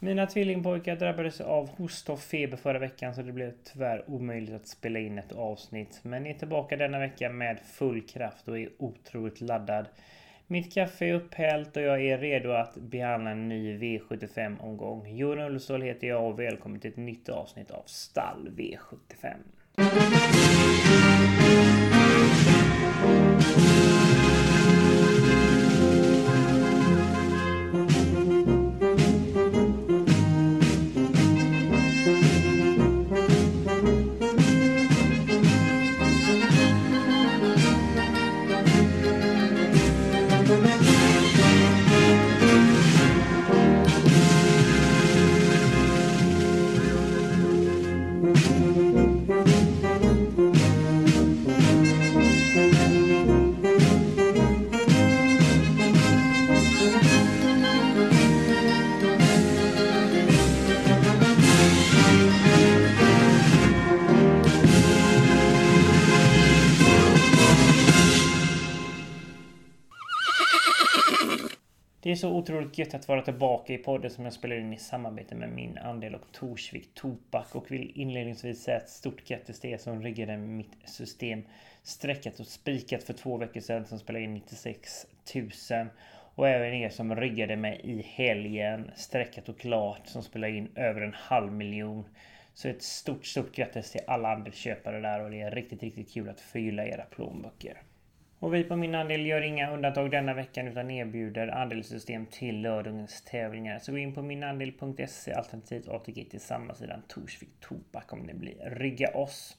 Mina tvillingpojkar drabbades av hosta och feber förra veckan så det blev tyvärr omöjligt att spela in ett avsnitt. Men är tillbaka denna vecka med full kraft och är otroligt laddad. Mitt kaffe är upphällt och jag är redo att behandla en ny V75-omgång. Jon Ullestål heter jag och välkommen till ett nytt avsnitt av Stall V75. Så otroligt gött att vara tillbaka i podden som jag spelar in i samarbete med min andel och Torsvik Topak. Och vill inledningsvis säga ett stort grattis till er som riggade mitt system. Sträckat och spikat för två veckor sedan som spelade in 96 000 och även er som riggade mig i helgen. Sträckat och klart som spelade in över en halv miljon. Så ett stort, stort grattis till alla andelsköpare där. Och det är riktigt, riktigt kul att fylla era plånböcker. Och vi på min andel gör inga undantag denna veckan utan erbjuder andelssystem till lördagens tävlingar. Så gå in på minandel.se alternativt ATG till samma sidan Torsvik Tobak om ni blir Rygga oss.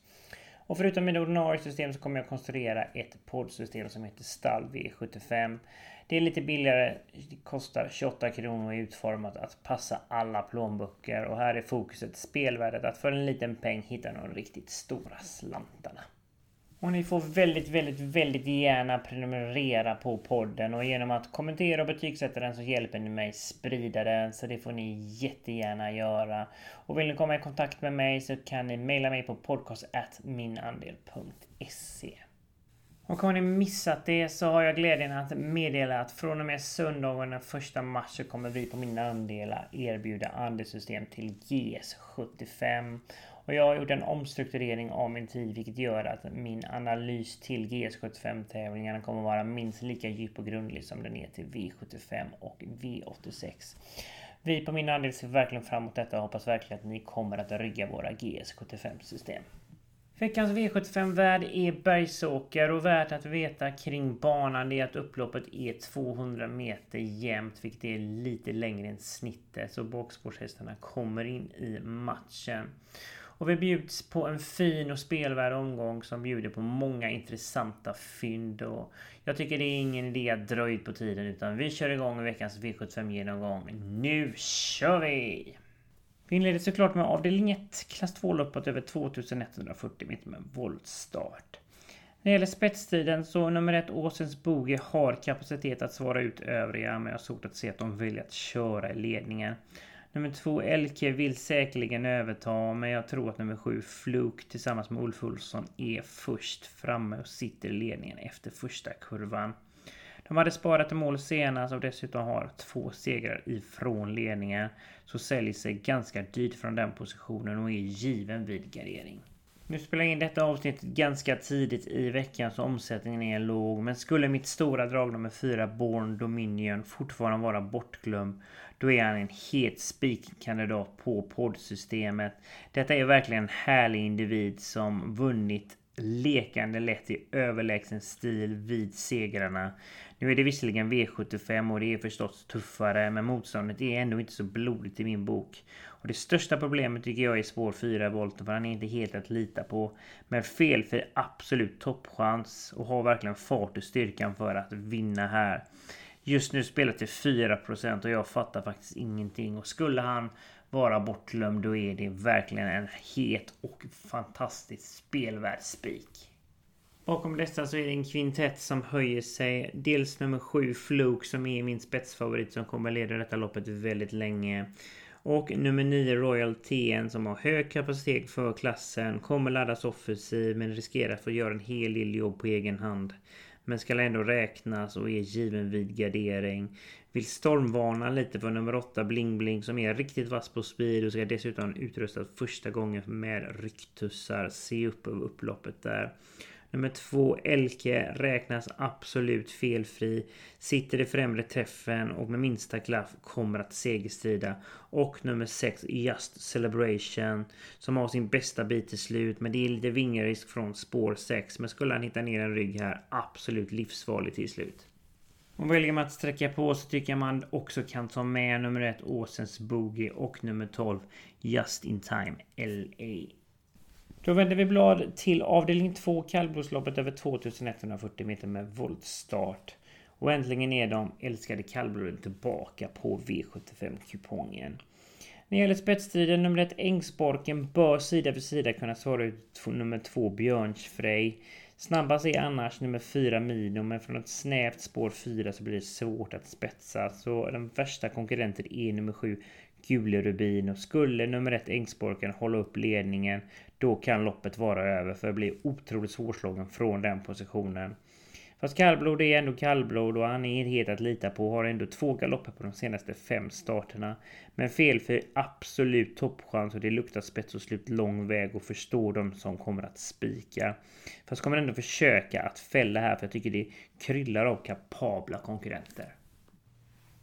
Och förutom mina ordinarie system så kommer jag konstruera ett poddsystem som heter Stall V75. Det är lite billigare, kostar 28 kronor och är utformat att passa alla plånböcker. Och här är fokuset spelvärdet att för en liten peng hitta de riktigt stora slantarna. Och ni får väldigt, väldigt, väldigt gärna prenumerera på podden och genom att kommentera och betygsätta den så hjälper ni mig sprida den. Så det får ni jättegärna göra. Och vill ni komma i kontakt med mig så kan ni mejla mig på podcast.minandel.se. Och har ni missat det så har jag glädjen att meddela att från och med söndagen den första mars så kommer vi på mina andelar erbjuda andelssystem till GS75. Och jag har gjort en omstrukturering av min tid vilket gör att min analys till GS75-tävlingarna kommer vara minst lika djup och grundlig som den är till V75 och V86. Vi på min andel ser verkligen fram emot detta och hoppas verkligen att ni kommer att rygga våra GS75-system. Veckans V75-värd är Bergsåker och värt att veta kring banan är att upploppet är 200 meter jämnt vilket är lite längre än snittet så bakspårshästarna kommer in i matchen. Och vi bjuds på en fin och spelvärd omgång som bjuder på många intressanta fynd. Och jag tycker det är ingen idé att dra ut på tiden utan vi kör igång veckans V75 genomgång. Nu kör vi! Vi inleder såklart med avdelning 1, klass 2-loppet över 2140 meter med voltstart. När det gäller spetstiden så nummer ett Åsens Boge har kapacitet att svara ut övriga men jag har svårt att se att de väljer att köra i ledningen. Nummer två Elke vill säkerligen överta men jag tror att nummer sju Fluke tillsammans med Ulf Olsson är först framme och sitter i ledningen efter första kurvan. De hade sparat i mål senast och dessutom har två segrar ifrån ledningen. Så säljer sig ganska dyrt från den positionen och är given vid gardering. Nu spelar jag in detta avsnitt ganska tidigt i veckan så omsättningen är låg. Men skulle mitt stora drag nummer 4 Born Dominion fortfarande vara bortglömd då är han en het spikkandidat på poddsystemet. Detta är verkligen en härlig individ som vunnit lekande lätt i överlägsen stil vid segrarna. Nu är det visserligen V75 och det är förstås tuffare men motståndet är ändå inte så blodigt i min bok. Och det största problemet tycker jag är spår 4 volten för han är inte helt att lita på. Men felfri absolut toppchans och har verkligen fart och styrkan för att vinna här. Just nu spelar till 4% och jag fattar faktiskt ingenting. Och skulle han vara bortglömd då är det verkligen en het och fantastisk spelvärd spik. Bakom dessa så är det en kvintett som höjer sig. Dels nummer 7 Fluke som är min spetsfavorit som kommer leda detta loppet väldigt länge. Och nummer 9 Royal TN som har hög kapacitet för klassen. Kommer laddas offensiv men riskerar att få göra en hel del jobb på egen hand men ska ändå räknas och är given vid gardering. Vill stormvarna lite för nummer 8 Bling Bling som är riktigt vass på speed och ska dessutom utrustas första gången med rycktussar. Se upp över upploppet där. Nummer två Elke räknas absolut felfri. Sitter i främre träffen och med minsta klaff kommer att segerstrida. Och nummer sex Just Celebration som har sin bästa bit till slut. Men det är lite vingrisk från spår 6. Men skulle han hitta ner en rygg här absolut livsfarlig till slut. Och väljer man att sträcka på så tycker jag man också kan ta med nummer ett Åsens Boogie och nummer 12 Just In Time LA. Då vänder vi blad till avdelning 2 kallblodsloppet över 2140 meter med voltstart. Och äntligen är de älskade kallbloden tillbaka på V75-kupongen. När det gäller spetstiden, nummer 1 Ängsborken bör sida för sida kunna svara ut nummer 2 Björnsfrej. Snabbast är annars nummer 4 Mino men från ett snävt spår 4 så blir det svårt att spetsa. Så den värsta konkurrenten är nummer 7 Gulerubin och skulle nummer 1 Ängsborken hålla upp ledningen då kan loppet vara över för det blir otroligt svårslagen från den positionen. Fast kallblod är ändå kallblod och han är helt att lita på. Har ändå två galopper på de senaste fem starterna. Men felfri absolut toppchans och det luktar spets och slut lång väg och förstår de som kommer att spika. Fast kommer ändå försöka att fälla här för jag tycker det kryllar av kapabla konkurrenter.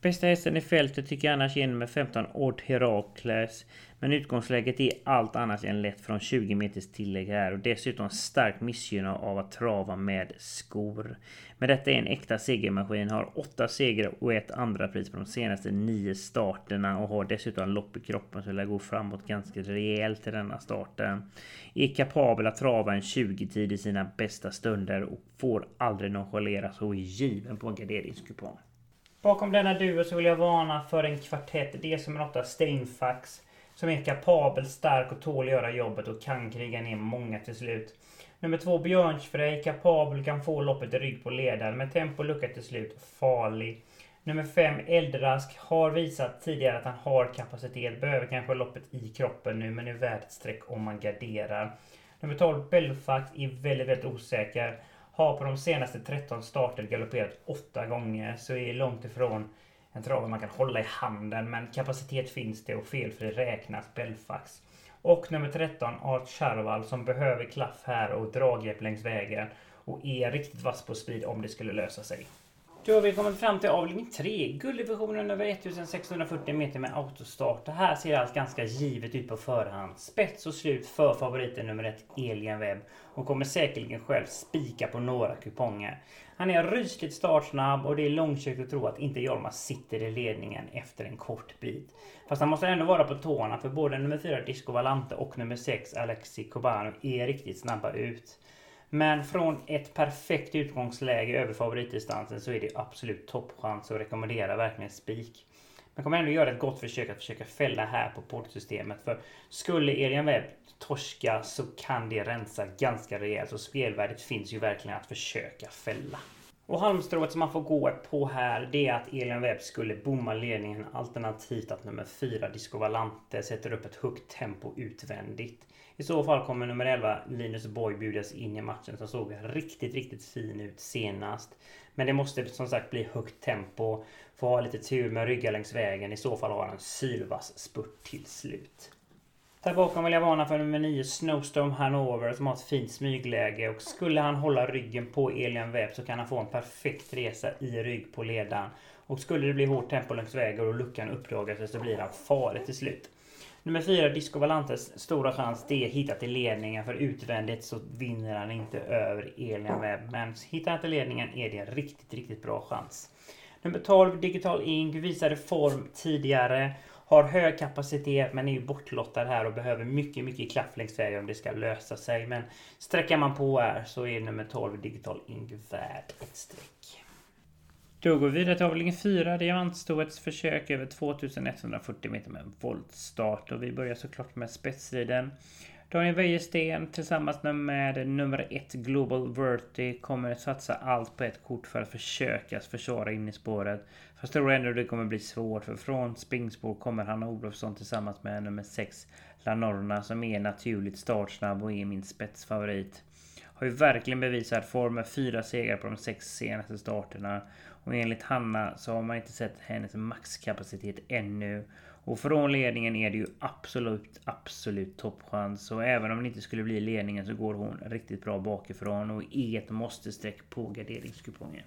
Bästa hästen i fältet tycker jag annars är med 15 Ord Herakles. Men utgångsläget är allt annat än lätt från 20 meters tillägg här och dessutom starkt missgynnad av att trava med skor. Men detta är en äkta segermaskin, har 8 segrar och ett andra pris på de senaste 9 starterna och har dessutom lopp i kroppen så lär gå framåt ganska rejält i denna starten. Är kapabel att trava en 20-tid i sina bästa stunder och får aldrig nonchaleras och är given på en garderingskupong. Bakom denna duo så vill jag varna för en kvartett. Det som är 8 Steinfax. Som är kapabel, stark och tål att göra jobbet och kan kriga ner många till slut. Nummer 2 Björnsfrej. Kapabel, kan få loppet i rygg på ledaren. Med tempo och lucka till slut. Farlig. Nummer 5 Eldrask har visat tidigare att han har kapacitet. Behöver kanske loppet i kroppen nu men är värt ett streck om man garderar. Nummer 12 Belfax är väldigt, väldigt osäker. Har på de senaste 13 starter galopperat 8 gånger. Så är långt ifrån en travare man kan hålla i handen. Men kapacitet finns det och felfri räknas Belfax. Och nummer 13 Art Charval som behöver klaff här och draghjälp längs vägen. Och är riktigt vass på speed om det skulle lösa sig. Då har vi kommit fram till avdelning 3. Gulddivisionen över 1640 meter med autostart. Det här ser allt ganska givet ut på förhand. Spets och slut för favoriten nummer 1 Elian Webb. Och kommer säkerligen själv spika på några kuponger. Han är rysligt startsnabb och det är långsökt att tro att inte Jorma sitter i ledningen efter en kort bit. Fast han måste ändå vara på tårna för både nummer 4 Disco Valante och nummer 6 Alexi Cobano är riktigt snabba ut. Men från ett perfekt utgångsläge över favoritdistansen så är det absolut toppchans och rekommenderar verkligen spik. Men kommer ändå göra ett gott försök att försöka fälla här på portsystemet. För skulle Elian Webb torska så kan det rensa ganska rejält. Så spelvärdet finns ju verkligen att försöka fälla. Och halmstrået som man får gå på här det är att Elian Webb skulle bomma ledningen alternativt att nummer 4 Disco Valante sätter upp ett högt tempo utvändigt. I så fall kommer nummer 11 Linus Boy bjudas in i matchen som såg riktigt, riktigt fin ut senast. Men det måste som sagt bli högt tempo. Få ha lite tur med ryggar längs vägen. I så fall har han sylvass spurt till slut. Där bakom vill jag varna för nummer 9 Snowstorm Hanover som har ett fint smygläge och skulle han hålla ryggen på Elian Webb så kan han få en perfekt resa i rygg på ledaren. Och skulle det bli hårt tempo längs vägen och luckan uppdagas så blir han farlig till slut. Nummer 4 Disco Valantes stora chans det är hitta till ledningen för utvändigt så vinner han inte över Elian Webb. Men hittar han till ledningen är det en riktigt, riktigt bra chans. Nummer 12 Digital Ink visade form tidigare. Har hög kapacitet men är ju bortlottad här och behöver mycket, mycket klaff längs vägen om det ska lösa sig. Men sträcker man på här så är nummer 12 Digital Ink värd ett streck. Då går vi vidare till avdelning 4, diamantstoets försök över 2140 meter med en voltstart. Och vi börjar såklart med spetsriden. Daniel Wäjersten tillsammans med nummer 1 Global Verti kommer satsa allt på ett kort för att försöka försvara in i spåret. Fast jag tror ändå det kommer bli svårt för från springspår kommer Hanna Olofsson tillsammans med nummer 6 Lanorna som är naturligt startsnabb och är min spetsfavorit. Har ju verkligen bevisat form med fyra segrar på de sex senaste starterna. Och enligt Hanna så har man inte sett hennes maxkapacitet ännu. Och från ledningen är det ju absolut, absolut toppchans. Så även om det inte skulle bli ledningen så går hon riktigt bra bakifrån. Och är ett måste-streck på garderingskupongen.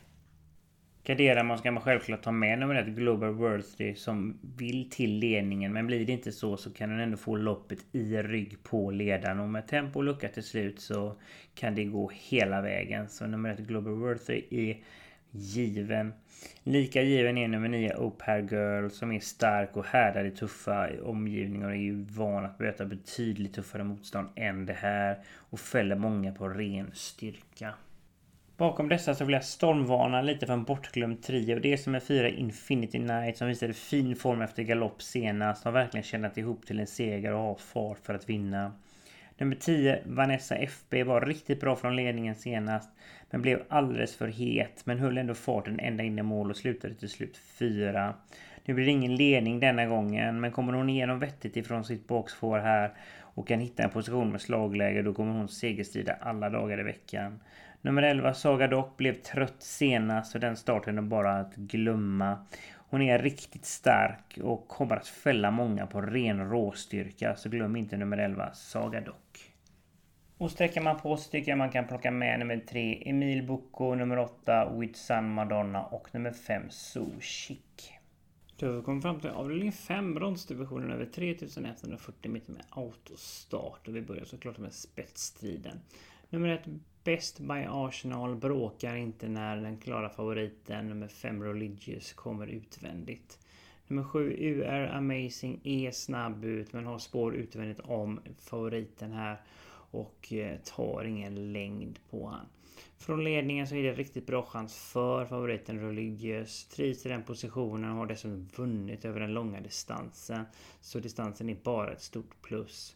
Garderar man ska man självklart ta med nummer ett Global Worthy som vill till ledningen. Men blir det inte så så kan den ändå få loppet i rygg på ledaren. Och med tempo och lucka till slut så kan det gå hela vägen. Så nummer ett Global Worthy är given. Lika given är nummer 9 Opair Girl som är stark och härdad i tuffa omgivningar och är ju van att möta betydligt tuffare motstånd än det här och fäller många på ren styrka. Bakom dessa så vill jag stormvarna lite för en bortglömd trio. Det som är fyra Infinity Knight som visade fin form efter galopp senast. Har verkligen tjänat ihop till en seger och har fart för att vinna. Nummer 10 Vanessa FB var riktigt bra från ledningen senast. Men blev alldeles för het. Men höll ändå farten ända in i mål och slutade till slut fyra. Nu blir det ingen ledning denna gången. Men kommer hon igenom vettigt ifrån sitt bakspår här och kan hitta en position med slagläge då kommer hon segerstrida alla dagar i veckan. Nummer 11 Saga Dock blev trött senast och den starten är bara att glömma. Hon är riktigt stark och kommer att fälla många på ren råstyrka. Så glöm inte nummer 11 Saga Dock. Och sträcker man på så tycker jag man kan plocka med nummer 3 Emil Bocco, nummer 8 With Sun Madonna och nummer 5 So Chic. Då har vi kommit fram till avdelning 5, bronsdivisionen över 3140 meter med autostart. Och vi börjar såklart med spetsstriden. Nummer 1 Best by Arsenal bråkar inte när den klara favoriten nummer 5 Religious kommer utvändigt. Nummer 7 UR Amazing är snabb ut men har spår utvändigt om favoriten här och eh, tar ingen längd på han. Från ledningen så är det riktigt bra chans för favoriten Religious. Trivs i den positionen och har dessutom vunnit över den långa distansen. Så distansen är bara ett stort plus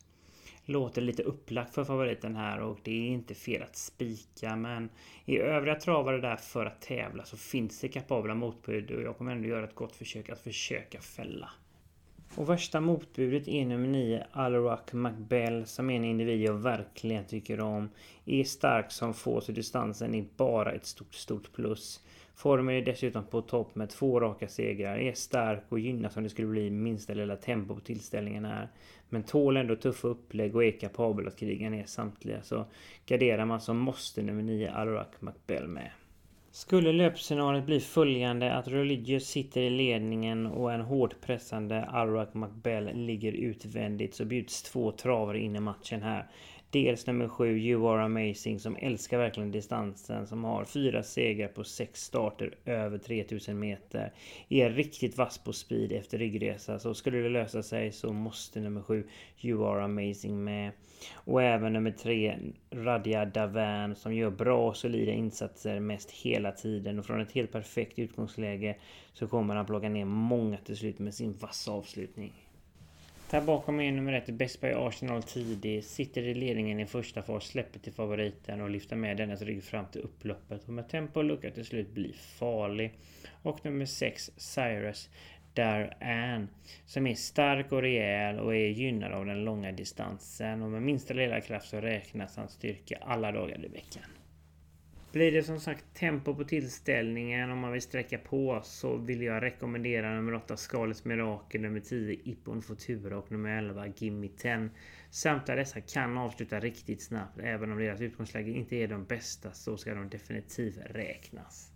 låter lite upplagt för favoriten här och det är inte fel att spika men i övriga travare där för att tävla så finns det kapabla motbud och jag kommer ändå göra ett gott försök att försöka fälla. Och värsta motbudet är nummer 9 Alarak McBell som är en individ jag verkligen tycker om. Är stark som få så distansen är bara ett stort, stort plus. Formen är dessutom på topp med två raka segrar. Är stark och gynnas om det skulle bli minsta lilla tempo på tillställningen här. Men tål ändå tuffa upplägg och är kapabel att kriga ner samtliga. Så garderar man så måste nummer 9 Alarak McBell med. Skulle löpscenariot bli följande att Religious sitter i ledningen och en hårt pressande Arak McBell ligger utvändigt så bjuds två travar in i matchen här. Dels nummer 7 You Are Amazing som älskar verkligen distansen. Som har fyra segrar på sex starter över 3000 meter. Är riktigt vass på speed efter ryggresa. Så skulle det lösa sig så måste nummer 7 You Are Amazing med. Och även nummer 3 Radia Davan som gör bra och solida insatser mest hela tiden. Och från ett helt perfekt utgångsläge så kommer han plocka ner många till slut med sin vassa avslutning. Här bakom är nummer ett Best Buy Arsenal tidig. Sitter i ledningen i första fas, släpper till favoriten och lyfter med dennes rygg fram till upploppet. Och med tempo och lucka till slut blir farlig. Och nummer 6 Cyrus Dar Ann. Som är stark och rejäl och är gynnad av den långa distansen. Och med minsta lilla kraft så räknas hans styrka alla dagar i veckan. Blir det som sagt tempo på tillställningen om man vill sträcka på så vill jag rekommendera nummer 8 Skalets Mirakel, nummer 10 Ippon Futura och nummer 11 Gimme 10. Samtliga dessa kan avsluta riktigt snabbt. Även om deras utgångsläge inte är de bästa så ska de definitivt räknas.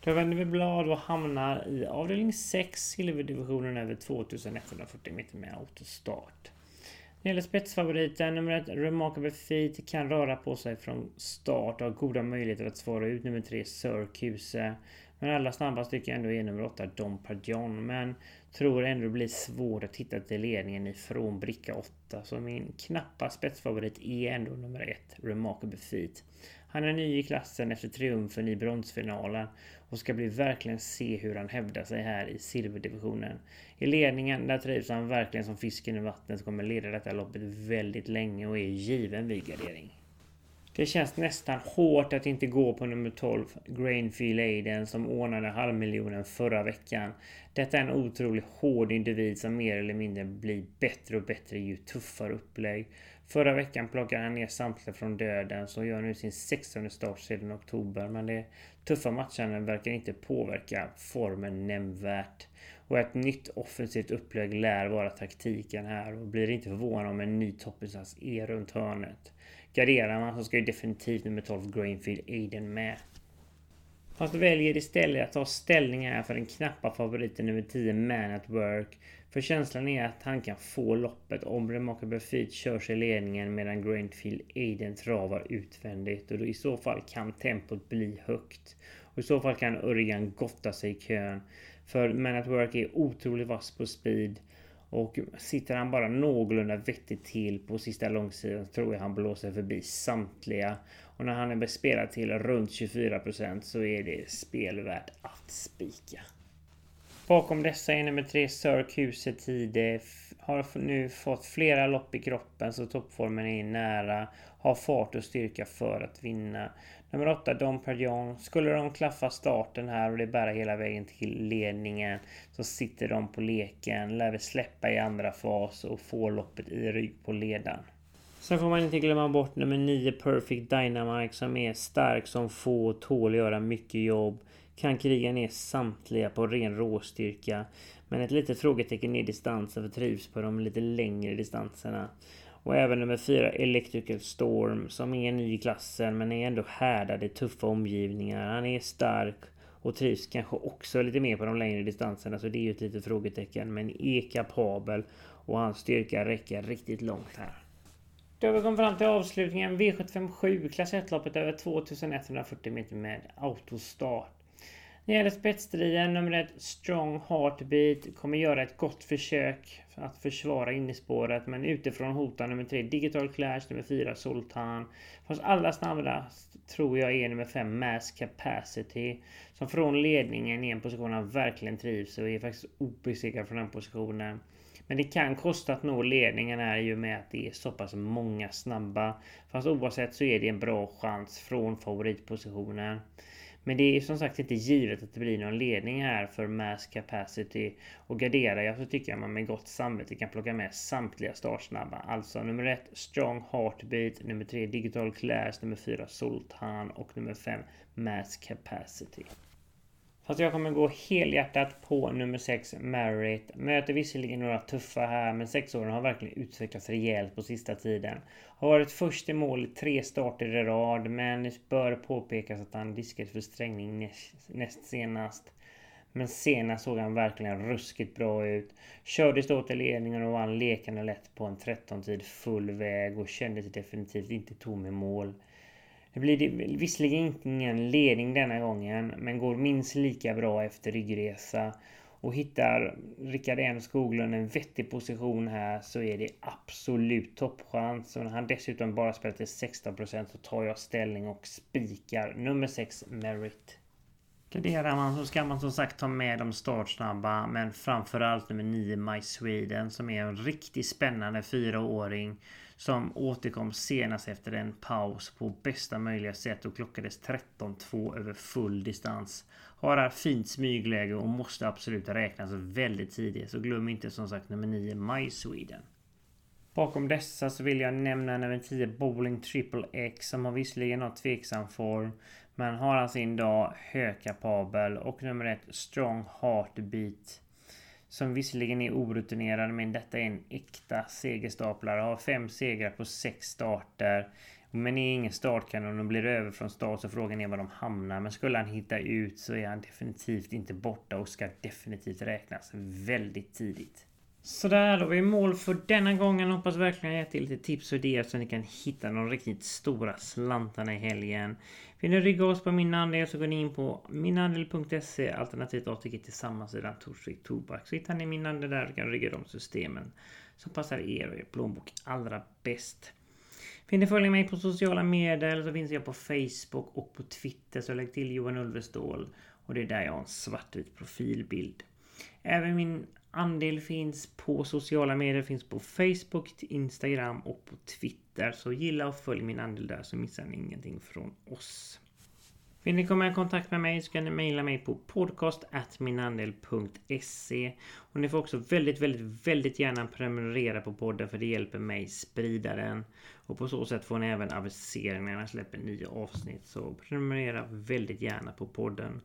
Då vänder vi blad och hamnar i avdelning 6, silverdivisionen över 2140 meter med autostart. När det gäller spetsfavoriten, nummer ett Remarkable Feet kan röra på sig från start och har goda möjligheter att svara ut nummer tre Syracuse. Men allra snabbast tycker jag ändå är nummer 8 Dom Pardion. Men tror ändå det blir svårt att hitta till ledningen ifrån bricka 8. Så min knappa spetsfavorit är ändå nummer 1 Remarkable Feet. Han är ny i klassen efter triumfen i bronsfinalen och ska bli verkligen se hur han hävdar sig här i silverdivisionen. I ledningen, där trivs han verkligen som fisken i vattnet som kommer leda detta loppet väldigt länge och är given vid gardering. Det känns nästan hårt att inte gå på nummer 12, Grainfield Aiden, som ordnade halvmiljonen förra veckan. Detta är en otroligt hård individ som mer eller mindre blir bättre och bättre ju tuffare upplägg. Förra veckan plockade han ner samtliga från döden så gör nu sin 16 start sedan oktober. Men de tuffa matcherna verkar inte påverka formen nämnvärt. Och ett nytt offensivt upplägg lär vara taktiken här och blir inte förvånad om en ny toppinsats är runt hörnet. Garderar man så ska ju definitivt nummer 12 Grainfield Aiden med. Fast väljer istället att ta ställning här för den knappa favoriten nummer 10 Man at Work. För känslan är att han kan få loppet om Remarkable Feet kör sig i ledningen medan Grainfield Aiden travar utvändigt. Och då i så fall kan tempot bli högt. Och i så fall kan Örjan gotta sig i kön. För Man at Work är otroligt vass på speed. Och sitter han bara någorlunda vettigt till på sista långsidan så tror jag han blåser förbi samtliga. Och när han är bespelad till runt 24% så är det spel värt att spika. Bakom dessa är nummer 3 Sir Tide. Har nu fått flera lopp i kroppen så toppformen är nära. Har fart och styrka för att vinna. Nummer 8 Dom Perdion. Skulle de klaffa starten här och det bära hela vägen till ledningen så sitter de på leken. Lär väl släppa i andra fas och får loppet i rygg på ledan. Sen får man inte glömma bort nummer 9 Perfect Dynamite som är stark som få, tål att göra mycket jobb. Kan kriga ner samtliga på ren råstyrka. Men ett litet frågetecken är distansen för trivs på de lite längre distanserna. Och även nummer 4 Electrical Storm som är ny i klassen men är ändå härdad i tuffa omgivningar. Han är stark och trivs kanske också lite mer på de längre distanserna så det är ju ett litet frågetecken. Men är kapabel och hans styrka räcker riktigt långt här. Då har vi kommit fram till avslutningen. V757 klass 1-loppet över 2140 meter med autostart. När det gäller spetsstriden, nummer ett Strong Heartbeat kommer göra ett gott försök att försvara innerspåret men utifrån hotar nummer tre Digital Clash, nummer fyra Sultan. Fast allra snabbast tror jag är nummer fem Mass Capacity. Som från ledningen i en position han verkligen trivs och är faktiskt obesegrad från den positionen. Men det kan kosta att nå ledningen här i och med att det är så pass många snabba. Fast oavsett så är det en bra chans från favoritpositionen. Men det är som sagt inte givet att det blir någon ledning här för Mass Capacity. Och garderar jag så tycker jag man med gott samvete kan plocka med samtliga startsnabba. Alltså nummer 1 Strong Heartbeat, nummer 3 Digital Class, nummer 4 Sultan och nummer 5 Mass Capacity. Fast jag kommer gå helhjärtat på nummer 6, Merit. Möter visserligen några tuffa här, men sexåringen har verkligen utvecklats rejält på sista tiden. Har varit först i mål i tre starter i rad, men det bör påpekas att han diskat för strängning näst, näst senast. Men senast såg han verkligen ruskigt bra ut. Körde stort till ledningen och vann lekande lätt på en 13-tid full väg och kändes definitivt inte tom i mål. Det blir visserligen ingen ledning denna gången, men går minst lika bra efter ryggresa. Och hittar Rickard M Skoglund en vettig position här så är det absolut toppchans. Och när han dessutom bara spelar till 16% så tar jag ställning och spikar nummer 6 Merit. Garderar man så ska man som sagt ta med de startsnabba men framförallt nummer 9 My Sweden som är en riktigt spännande fyraåring som återkom senast efter en paus på bästa möjliga sätt och klockades 13-2 över full distans. Har här fint smygläge och måste absolut räknas väldigt tidigt. Så glöm inte som sagt nummer 9 My Sweden. Bakom dessa så vill jag nämna nummer 10 Bowling Triple X som har visserligen har tveksam form. Men har han sin dag högkapabel och nummer 1 Strong Heartbeat. Som visserligen är orutinerad men detta är en äkta segerstaplare. Har fem segrar på sex starter. Men är ingen startkanon och blir över från start så frågan är var de hamnar. Men skulle han hitta ut så är han definitivt inte borta och ska definitivt räknas väldigt tidigt. Sådär, då är vi mål för denna gången. Hoppas verkligen jag gett er lite tips och idéer så ni kan hitta de riktigt stora slantarna i helgen. Vill ni rygga oss på min andel så går ni in på minandel.se alternativt ATG tillsammans sedan Torsvik Tobak. Så hittar ni min andel där och kan rygga de systemen som passar er och er plånbok allra bäst. Vill ni följa mig på sociala medier så finns jag på Facebook och på Twitter så lägg till Johan Ulvestål. Och det är där jag har en svartvit profilbild. Även min andel finns på sociala medier, finns på Facebook, Instagram och på Twitter. Så gilla och följ min andel där så missar ni ingenting från oss. Vill ni komma i kontakt med mig så kan ni mejla mig på podcast.minandel.se Och ni får också väldigt, väldigt, väldigt gärna prenumerera på podden för det hjälper mig sprida den. Och på så sätt får ni även aviseringar när jag släpper nya avsnitt. Så prenumerera väldigt gärna på podden.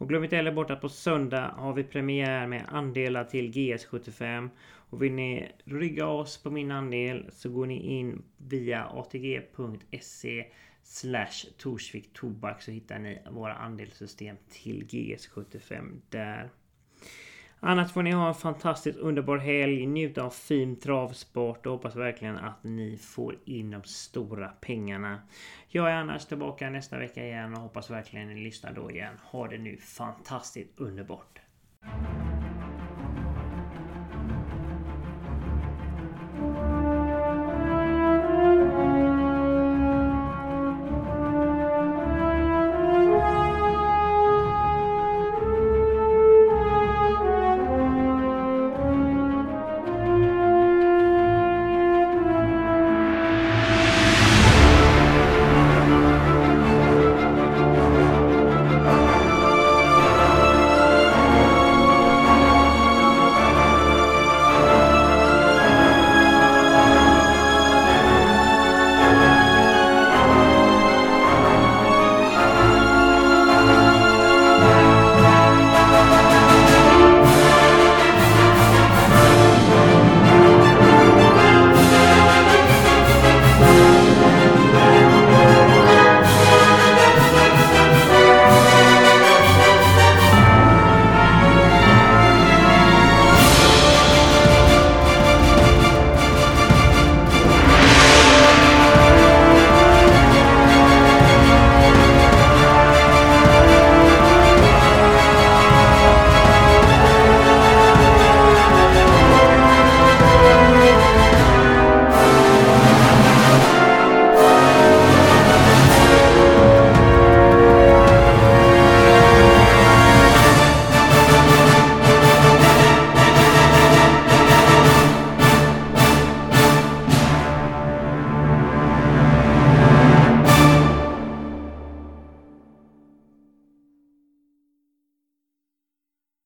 Och glöm inte heller bort att på söndag har vi premiär med andelar till GS75. Och vill ni rygga oss på min andel så går ni in via atg.se slash Torsvik Tobak så hittar ni våra andelssystem till GS75 där. Annars får ni ha en fantastiskt underbar helg, njuta av fin travsport och hoppas verkligen att ni får in de stora pengarna. Jag är annars tillbaka nästa vecka igen och hoppas verkligen ni lyssnar då igen. Ha det nu fantastiskt underbart!